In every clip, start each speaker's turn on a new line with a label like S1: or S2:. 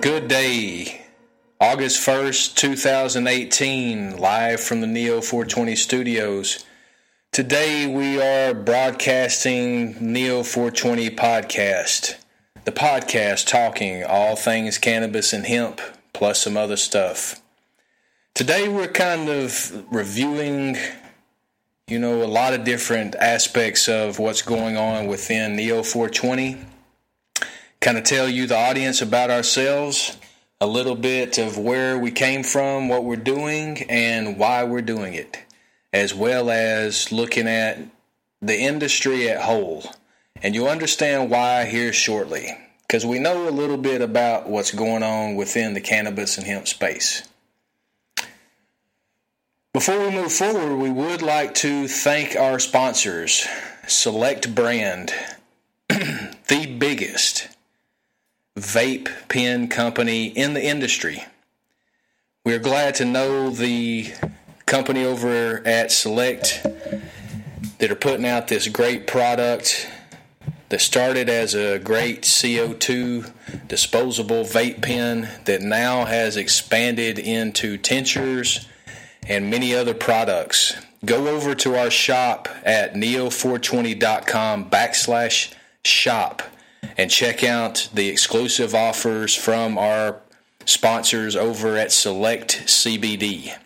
S1: Good day. August 1st, 2018, live from the Neo 420 studios. Today we are broadcasting Neo 420 podcast. The podcast talking all things cannabis and hemp, plus some other stuff. Today we're kind of reviewing, you know, a lot of different aspects of what's going on within Neo 420. Kind of tell you, the audience, about ourselves, a little bit of where we came from, what we're doing, and why we're doing it, as well as looking at the industry at whole. And you'll understand why here shortly, because we know a little bit about what's going on within the cannabis and hemp space. Before we move forward, we would like to thank our sponsors, Select Brand, the biggest vape pen company in the industry. We're glad to know the company over at Select that are putting out this great product that started as a great CO2 disposable vape pen that now has expanded into tinctures and many other products. Go over to our shop at neo420.com backslash shop and check out the exclusive offers from our sponsors over at Select CBD.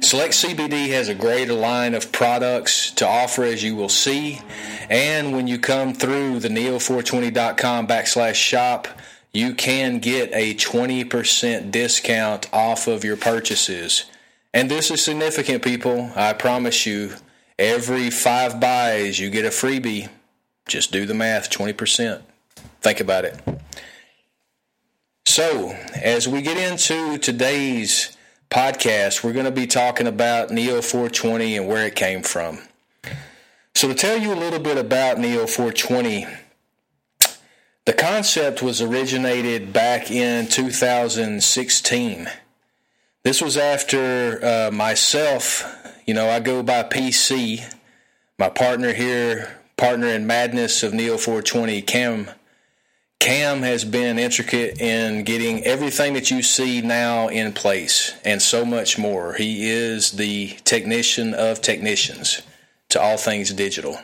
S1: Select CBD has a great line of products to offer, as you will see. And when you come through the neo420.com backslash shop, you can get a 20% discount off of your purchases. And this is significant, people. I promise you, every five buys, you get a freebie. Just do the math 20%. Think about it. So, as we get into today's podcast, we're going to be talking about Neo 420 and where it came from. So, to tell you a little bit about Neo 420, the concept was originated back in 2016 this was after uh, myself, you know, I go by PC. My partner here, partner in madness of Neo 420, Cam. Cam has been intricate in getting everything that you see now in place and so much more. He is the technician of technicians to all things digital.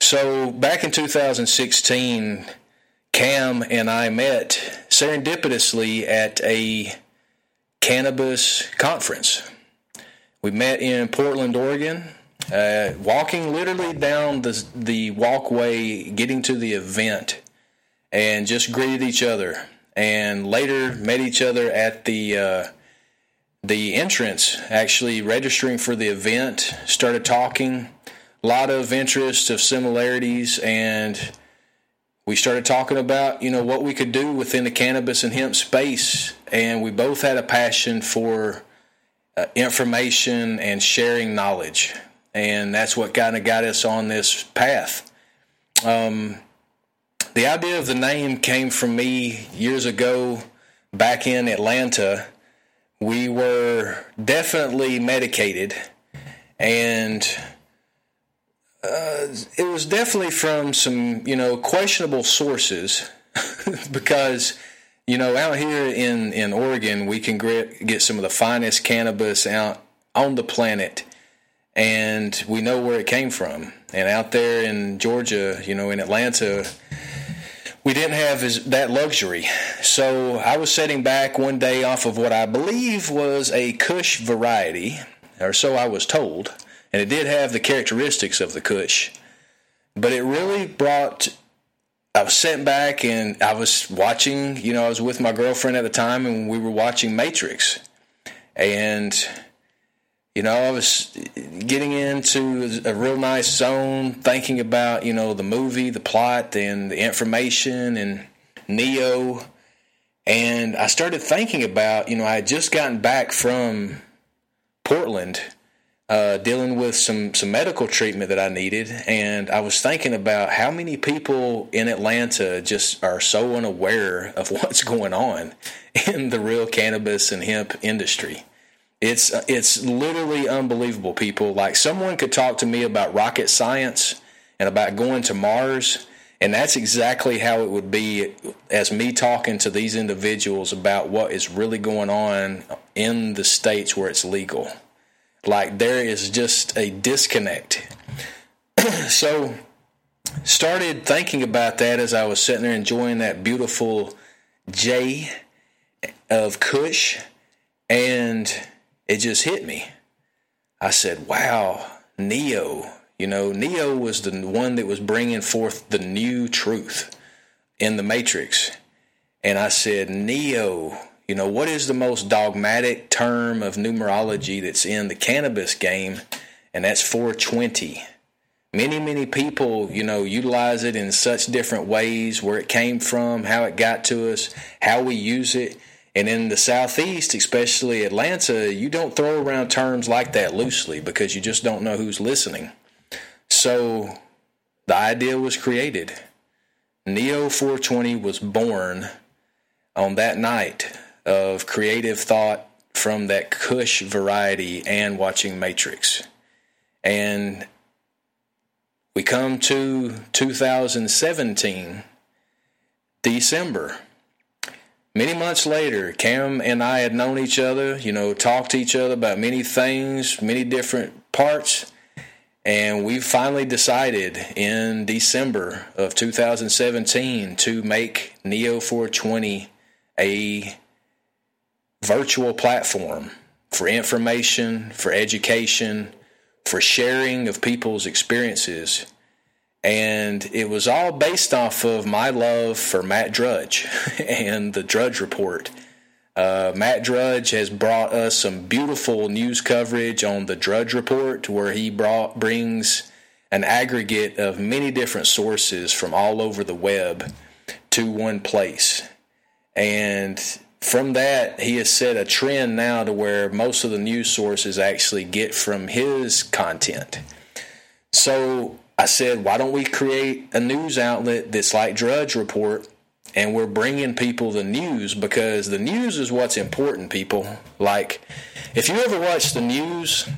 S1: So back in 2016, Cam and I met serendipitously at a cannabis conference. We met in Portland, Oregon. Uh, walking literally down the the walkway, getting to the event, and just greeted each other. And later met each other at the uh, the entrance, actually registering for the event. Started talking, a lot of interest of similarities, and we started talking about you know what we could do within the cannabis and hemp space and we both had a passion for uh, information and sharing knowledge, and that's what kind of got us on this path. Um, the idea of the name came from me years ago back in Atlanta. We were definitely medicated, and uh, it was definitely from some, you know, questionable sources because you know, out here in, in Oregon, we can get, get some of the finest cannabis out on the planet, and we know where it came from. And out there in Georgia, you know, in Atlanta, we didn't have that luxury. So I was sitting back one day off of what I believe was a Kush variety, or so I was told, and it did have the characteristics of the Kush. But it really brought I was sitting back and I was watching, you know, I was with my girlfriend at the time and we were watching Matrix. And, you know, I was getting into a real nice zone, thinking about, you know, the movie, the plot, and the information and Neo. And I started thinking about, you know, I had just gotten back from Portland uh, dealing with some some medical treatment that I needed, and I was thinking about how many people in Atlanta just are so unaware of what's going on in the real cannabis and hemp industry. It's uh, it's literally unbelievable. People like someone could talk to me about rocket science and about going to Mars, And that's exactly how it would be as me talking to these individuals about what is really going on in the states where it's legal. Like there is just a disconnect. so, started thinking about that as I was sitting there enjoying that beautiful J of Kush, and it just hit me. I said, wow, Neo you know, Neo was the one that was bringing forth the new truth in the Matrix. And I said, Neo, you know, what is the most dogmatic term of numerology that's in the cannabis game? And that's 420. Many, many people, you know, utilize it in such different ways where it came from, how it got to us, how we use it. And in the Southeast, especially Atlanta, you don't throw around terms like that loosely because you just don't know who's listening. So the idea was created. Neo 420 was born on that night of creative thought from that Kush variety and watching Matrix. And we come to 2017, December. Many months later, Cam and I had known each other, you know, talked to each other about many things, many different parts. And we finally decided in December of 2017 to make Neo 420 a virtual platform for information, for education, for sharing of people's experiences. And it was all based off of my love for Matt Drudge and the Drudge Report uh, Matt Drudge has brought us some beautiful news coverage on the Drudge Report, where he brought brings an aggregate of many different sources from all over the web to one place. And from that, he has set a trend now to where most of the news sources actually get from his content. So I said, why don't we create a news outlet that's like Drudge Report and we're bringing people the news because the news is what's important people. Like if you ever watch the news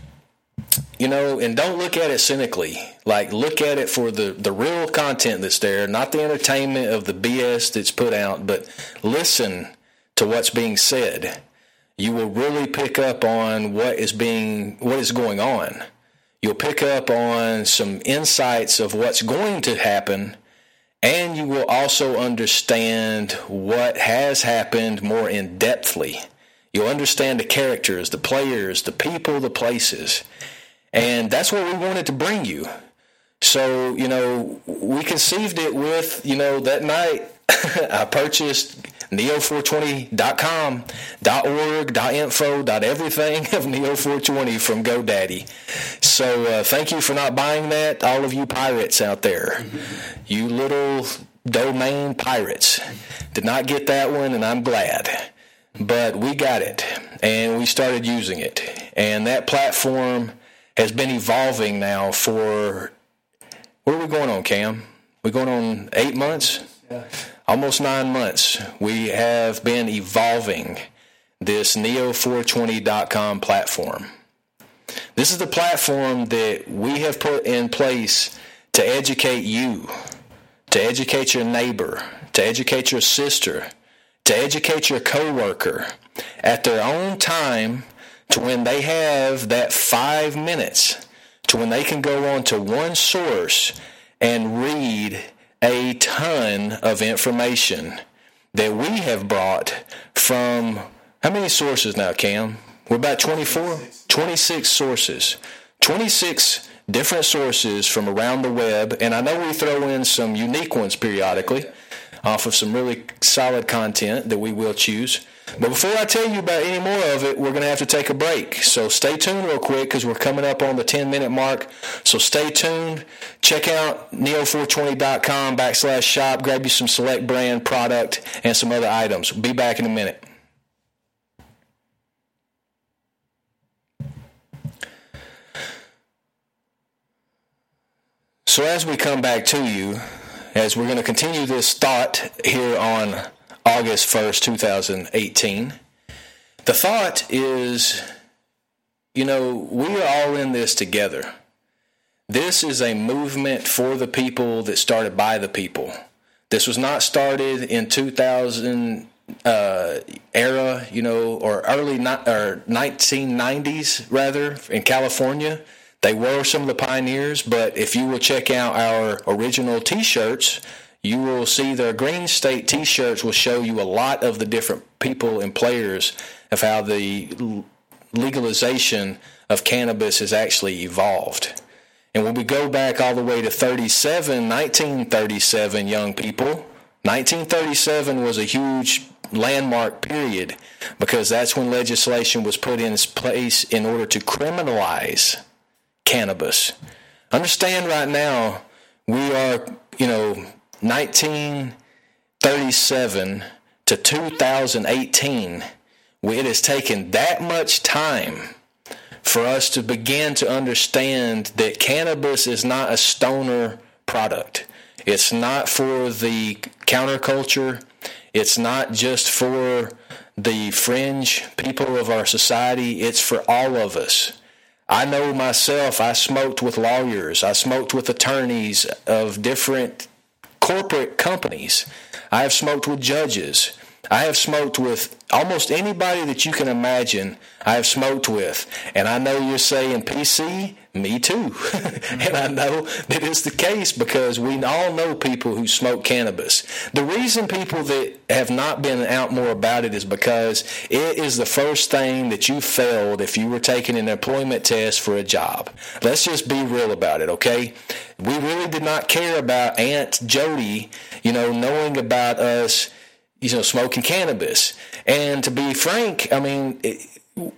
S1: you know and don't look at it cynically like look at it for the the real content that's there not the entertainment of the bs that's put out but listen to what's being said. You will really pick up on what is being what is going on you'll pick up on some insights of what's going to happen and you will also understand what has happened more in depthly. You'll understand the characters, the players, the people, the places. And that's what we wanted to bring you. So, you know, we conceived it with, you know, that night I purchased neo420.com, .org, .info, .everything of Neo420 from GoDaddy. So uh, thank you for not buying that, all of you pirates out there. You little domain pirates did not get that one, and I'm glad. But we got it, and we started using it. And that platform has been evolving now for, where are we going on, Cam? We're going on eight months? Yeah almost nine months, we have been evolving this neo420.com platform. This is the platform that we have put in place to educate you, to educate your neighbor, to educate your sister, to educate your coworker at their own time to when they have that five minutes to when they can go on to one source and read a ton of information that we have brought from how many sources now, Cam? We're about 24? 26 sources. 26 different sources from around the web, and I know we throw in some unique ones periodically off of some really solid content that we will choose. But before I tell you about any more of it, we're going to have to take a break. So stay tuned real quick because we're coming up on the 10 minute mark. So stay tuned. Check out neo420.com backslash shop. Grab you some select brand product and some other items. Be back in a minute. So as we come back to you, as we're going to continue this thought here on August 1st, 2018. The thought is, you know, we are all in this together. this is a movement for the people that started by the people. This was not started in 2000 uh, era, you know, or early or 1990s rather in California. They were some of the pioneers, but if you will check out our original T-shirts, you will see their Green State T-shirts will show you a lot of the different people and players of how the legalization of cannabis has actually evolved. And when we go back all the way to 37, 1937, young people, 1937 was a huge landmark period because that's when legislation was put in place in order to criminalize cannabis. Understand right now, we are, you know, 1937 to 2018. It has taken that much time for us to begin to understand that cannabis is not a stoner product. It's not for the counterculture. It's not just for the fringe people of our society. It's for all of us. I know myself, I smoked with lawyers, I smoked with attorneys of different corporate companies. I have smoked with judges. I have smoked with almost anybody that you can imagine. I have smoked with, and I know you're saying PC. Me too, and I know that is the case because we all know people who smoke cannabis. The reason people that have not been out more about it is because it is the first thing that you failed if you were taking an employment test for a job. Let's just be real about it, okay? We really did not care about Aunt Jody, you know, knowing about us you know, smoking cannabis. And to be frank, I mean, it,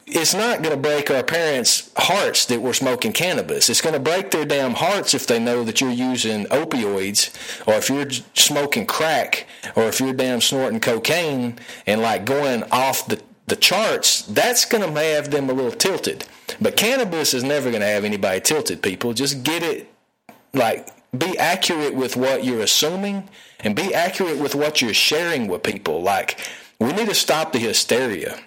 S1: it's not going to break our parents' hearts that we're smoking cannabis. It's going to break their damn hearts if they know that you're using opioids or if you're smoking crack or if you're damn snorting cocaine and like going off the, the charts. That's going to have them a little tilted. But cannabis is never going to have anybody tilted, people. Just get it, like, be accurate with what you're assuming and be accurate with what you're sharing with people. Like, we need to stop the hysteria.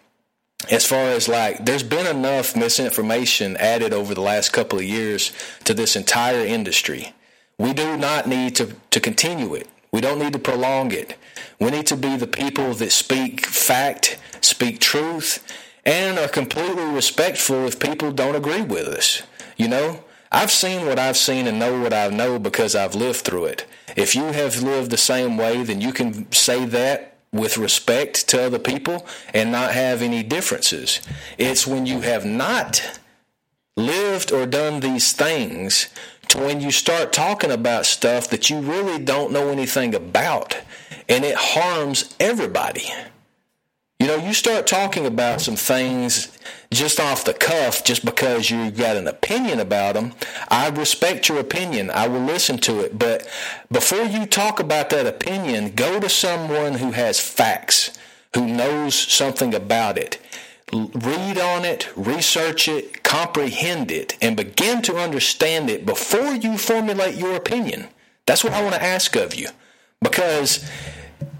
S1: As far as like, there's been enough misinformation added over the last couple of years to this entire industry. We do not need to, to continue it. We don't need to prolong it. We need to be the people that speak fact, speak truth, and are completely respectful if people don't agree with us. You know, I've seen what I've seen and know what I know because I've lived through it. If you have lived the same way, then you can say that with respect to other people and not have any differences. It's when you have not lived or done these things to when you start talking about stuff that you really don't know anything about and it harms everybody. You know, you start talking about some things just off the cuff just because you got an opinion about them. I respect your opinion. I will listen to it. But before you talk about that opinion, go to someone who has facts, who knows something about it. Read on it, research it, comprehend it, and begin to understand it before you formulate your opinion. That's what I want to ask of you. Because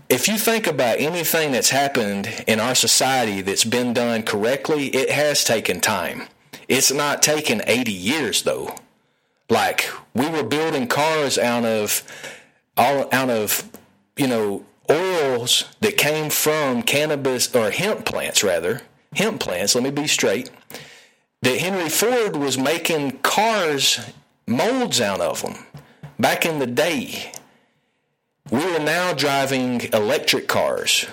S1: if you think about anything that's happened in our society that's been done correctly, it has taken time. It's not taken 80 years though. Like we were building cars out of all out of you know oils that came from cannabis or hemp plants rather hemp plants. Let me be straight. That Henry Ford was making cars molds out of them back in the day. We are now driving electric cars.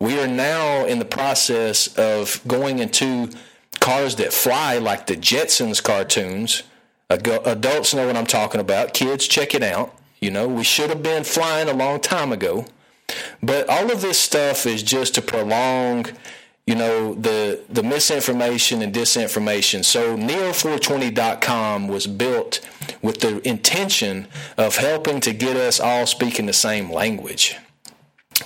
S1: We are now in the process of going into cars that fly like the Jetsons cartoons. Adults know what I'm talking about. Kids, check it out. You know, we should have been flying a long time ago. But all of this stuff is just to prolong you know the the misinformation and disinformation so neo420.com was built with the intention of helping to get us all speaking the same language.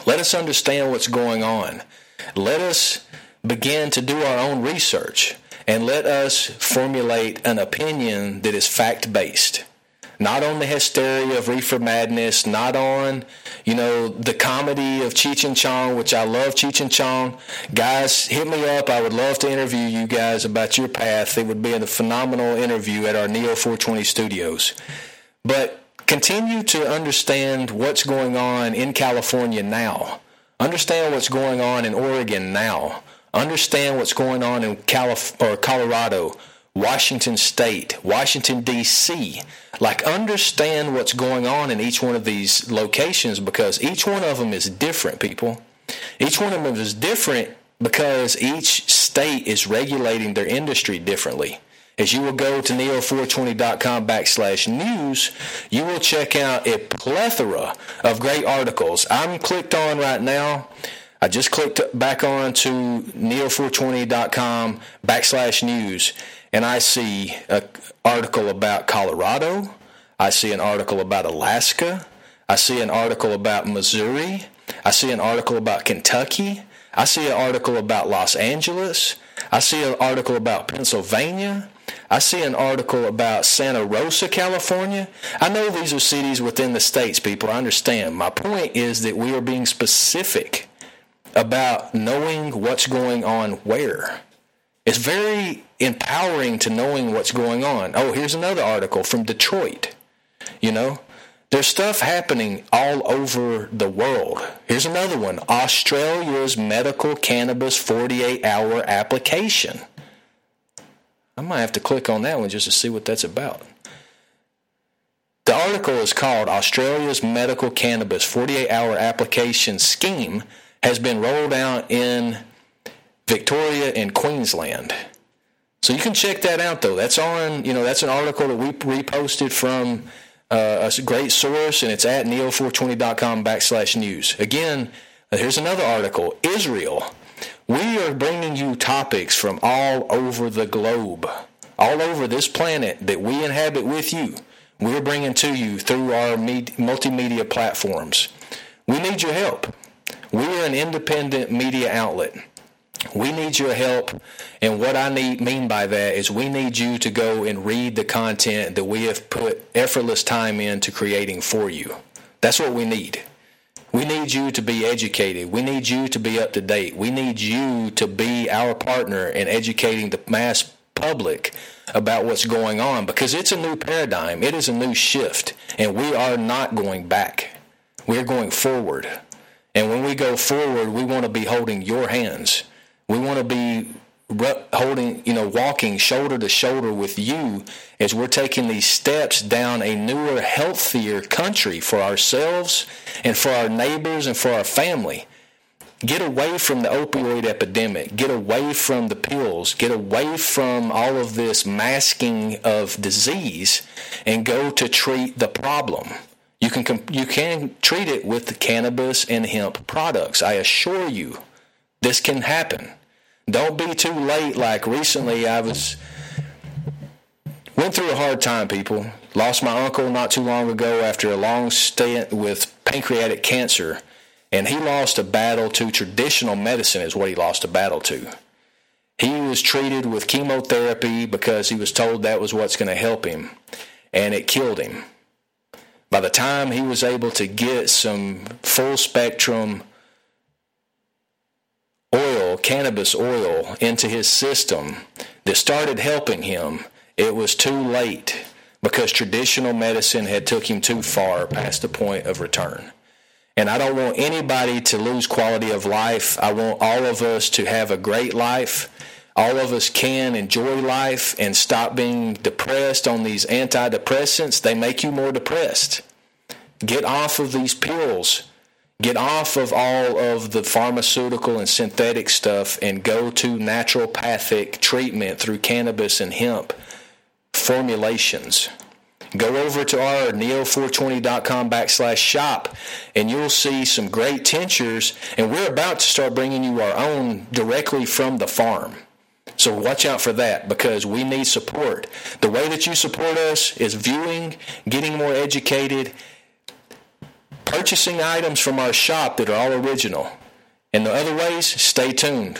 S1: Let us understand what's going on. Let us begin to do our own research and let us formulate an opinion that is fact based not on the hysteria of reefer madness, not on, you know, the comedy of Cheech and Chong, which I love Cheech and Chong. Guys, hit me up. I would love to interview you guys about your path. It would be a phenomenal interview at our Neo 420 studios. But continue to understand what's going on in California now. Understand what's going on in Oregon now. Understand what's going on in Calif- or Colorado Washington State, Washington, D.C. Like, understand what's going on in each one of these locations because each one of them is different, people. Each one of them is different because each state is regulating their industry differently. As you will go to neo420.com backslash news, you will check out a plethora of great articles. I'm clicked on right now. I just clicked back on to neo420.com backslash news and I see an article about Colorado. I see an article about Alaska. I see an article about Missouri. I see an article about Kentucky. I see an article about Los Angeles. I see an article about Pennsylvania. I see an article about Santa Rosa, California. I know these are cities within the states, people. I understand. My point is that we are being specific about knowing what's going on where. It's very empowering to knowing what's going on. Oh, here's another article from Detroit. You know, there's stuff happening all over the world. Here's another one Australia's medical cannabis 48 hour application. I might have to click on that one just to see what that's about. The article is called Australia's Medical Cannabis 48 Hour Application Scheme has been rolled out in Victoria and Queensland. So you can check that out though. That's on, you know, that's an article that we reposted from uh, a great source, and it's at neo420.com backslash news. Again, uh, here's another article Israel. We are bringing you topics from all over the globe, all over this planet that we inhabit with you. We're bringing to you through our multimedia platforms. We need your help. We are an independent media outlet. We need your help. And what I need, mean by that is we need you to go and read the content that we have put effortless time into creating for you. That's what we need. We need you to be educated. We need you to be up to date. We need you to be our partner in educating the mass public about what's going on because it's a new paradigm. It is a new shift, and we are not going back. We're going forward. And when we go forward, we want to be holding your hands. We want to be holding, you know, walking shoulder to shoulder with you as we're taking these steps down a newer, healthier country for ourselves and for our neighbors and for our family. Get away from the opioid epidemic. Get away from the pills. Get away from all of this masking of disease and go to treat the problem. You can you can treat it with the cannabis and hemp products. I assure you. This can happen. Don't be too late. Like recently, I was went through a hard time. People lost my uncle not too long ago after a long stint with pancreatic cancer, and he lost a battle to traditional medicine. Is what he lost a battle to. He was treated with chemotherapy because he was told that was what's going to help him, and it killed him. By the time he was able to get some full spectrum oil, cannabis oil, into his system that started helping him, it was too late because traditional medicine had took him too far past the point of return. And I don't want anybody to lose quality of life. I want all of us to have a great life. All of us can enjoy life and stop being depressed on these antidepressants. They make you more depressed. Get off of these pills Get off of all of the pharmaceutical and synthetic stuff and go to naturopathic treatment through cannabis and hemp formulations. Go over to our neo420.com backslash shop and you'll see some great tinctures. And we're about to start bringing you our own directly from the farm. So watch out for that because we need support. The way that you support us is viewing, getting more educated, purchasing items from our shop that are all original. And the other ways, stay tuned.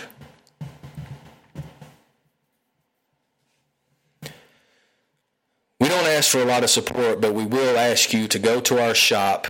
S1: We don't ask for a lot of support, but we will ask you to go to our shop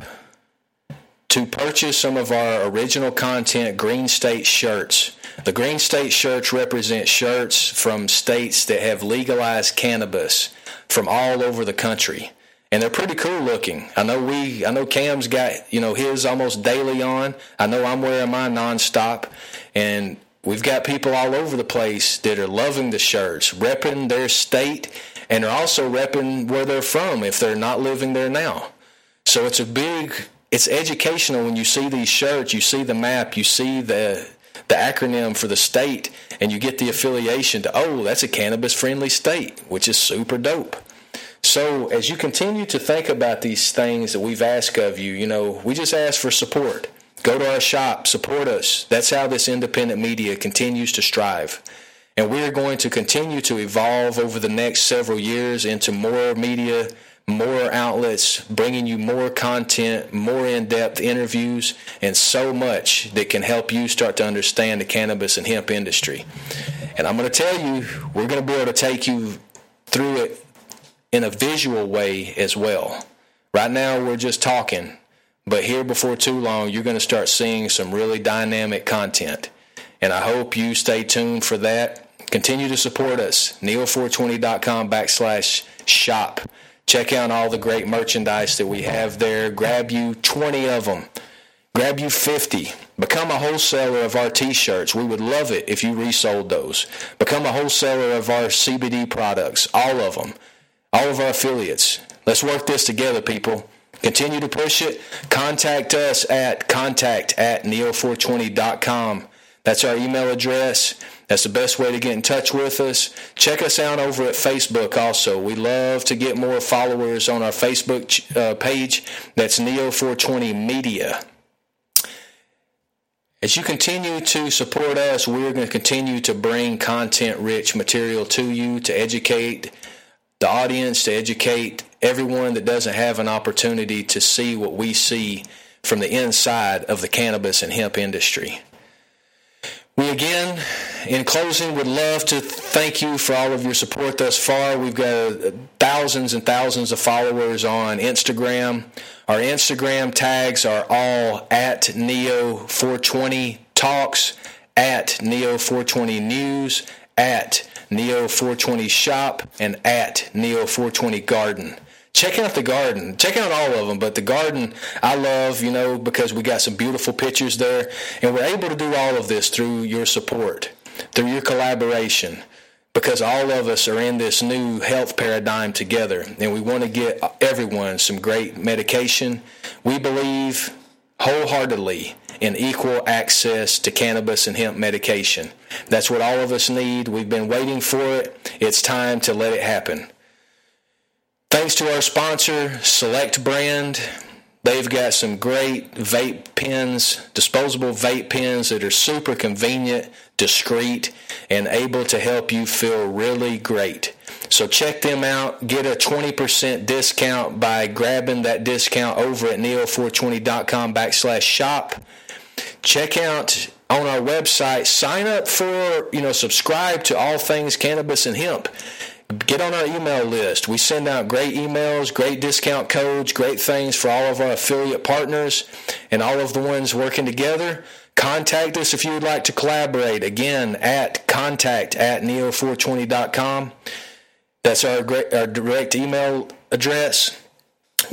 S1: to purchase some of our original content Green State shirts. The Green State shirts represent shirts from states that have legalized cannabis from all over the country. And they're pretty cool looking. I know we, I know Cam's got, you know, his almost daily on. I know I'm wearing mine nonstop. And we've got people all over the place that are loving the shirts, repping their state, and are also repping where they're from if they're not living there now. So it's a big it's educational when you see these shirts, you see the map, you see the the acronym for the state, and you get the affiliation to oh, that's a cannabis friendly state, which is super dope. So as you continue to think about these things that we've asked of you, you know, we just ask for support. Go to our shop, support us. That's how this independent media continues to strive. And we're going to continue to evolve over the next several years into more media more outlets, bringing you more content, more in depth interviews, and so much that can help you start to understand the cannabis and hemp industry. And I'm going to tell you, we're going to be able to take you through it in a visual way as well. Right now, we're just talking, but here before too long, you're going to start seeing some really dynamic content. And I hope you stay tuned for that. Continue to support us. Neo420.com backslash shop. Check out all the great merchandise that we have there. Grab you 20 of them. Grab you 50. Become a wholesaler of our t-shirts. We would love it if you resold those. Become a wholesaler of our CBD products, all of them. All of our affiliates. Let's work this together, people. Continue to push it. Contact us at contact at neo420.com. That's our email address. That's the best way to get in touch with us. Check us out over at Facebook also. We love to get more followers on our Facebook uh, page. That's Neo420 Media. As you continue to support us, we're going to continue to bring content rich material to you to educate the audience, to educate everyone that doesn't have an opportunity to see what we see from the inside of the cannabis and hemp industry. We again, in closing, would love to thank you for all of your support thus far. We've got uh, thousands and thousands of followers on Instagram. Our Instagram tags are all at Neo420 Talks, at Neo420 News, at Neo420 Shop, and at Neo420 Garden check out the garden. Check out all of them, but the garden I love, you know, because we got some beautiful pictures there, and we're able to do all of this through your support, through your collaboration, because all of us are in this new health paradigm together, and we want to get everyone some great medication. We believe wholeheartedly in equal access to cannabis and hemp medication. That's what all of us need. We've been waiting for it. It's time to let it happen. Thanks to our sponsor, Select Brand. They've got some great vape pens, disposable vape pens that are super convenient, discreet, and able to help you feel really great. So check them out. Get a 20% discount by grabbing that discount over at neo420.com backslash shop. Check out on our website. Sign up for, you know, subscribe to all things cannabis and hemp get on our email list. We send out great emails, great discount codes, great things for all of our affiliate partners and all of the ones working together. Contact us if you would like to collaborate. Again, at contact at neo420.com. That's our, our direct email address.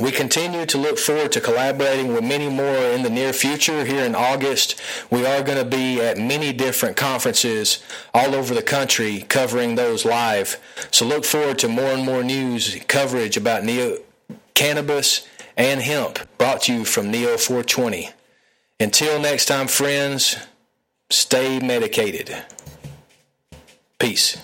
S1: We continue to look forward to collaborating with many more in the near future. Here in August, we are going to be at many different conferences all over the country covering those live. So look forward to more and more news coverage about neo cannabis and hemp brought to you from Neo 420. Until next time, friends, stay medicated. Peace.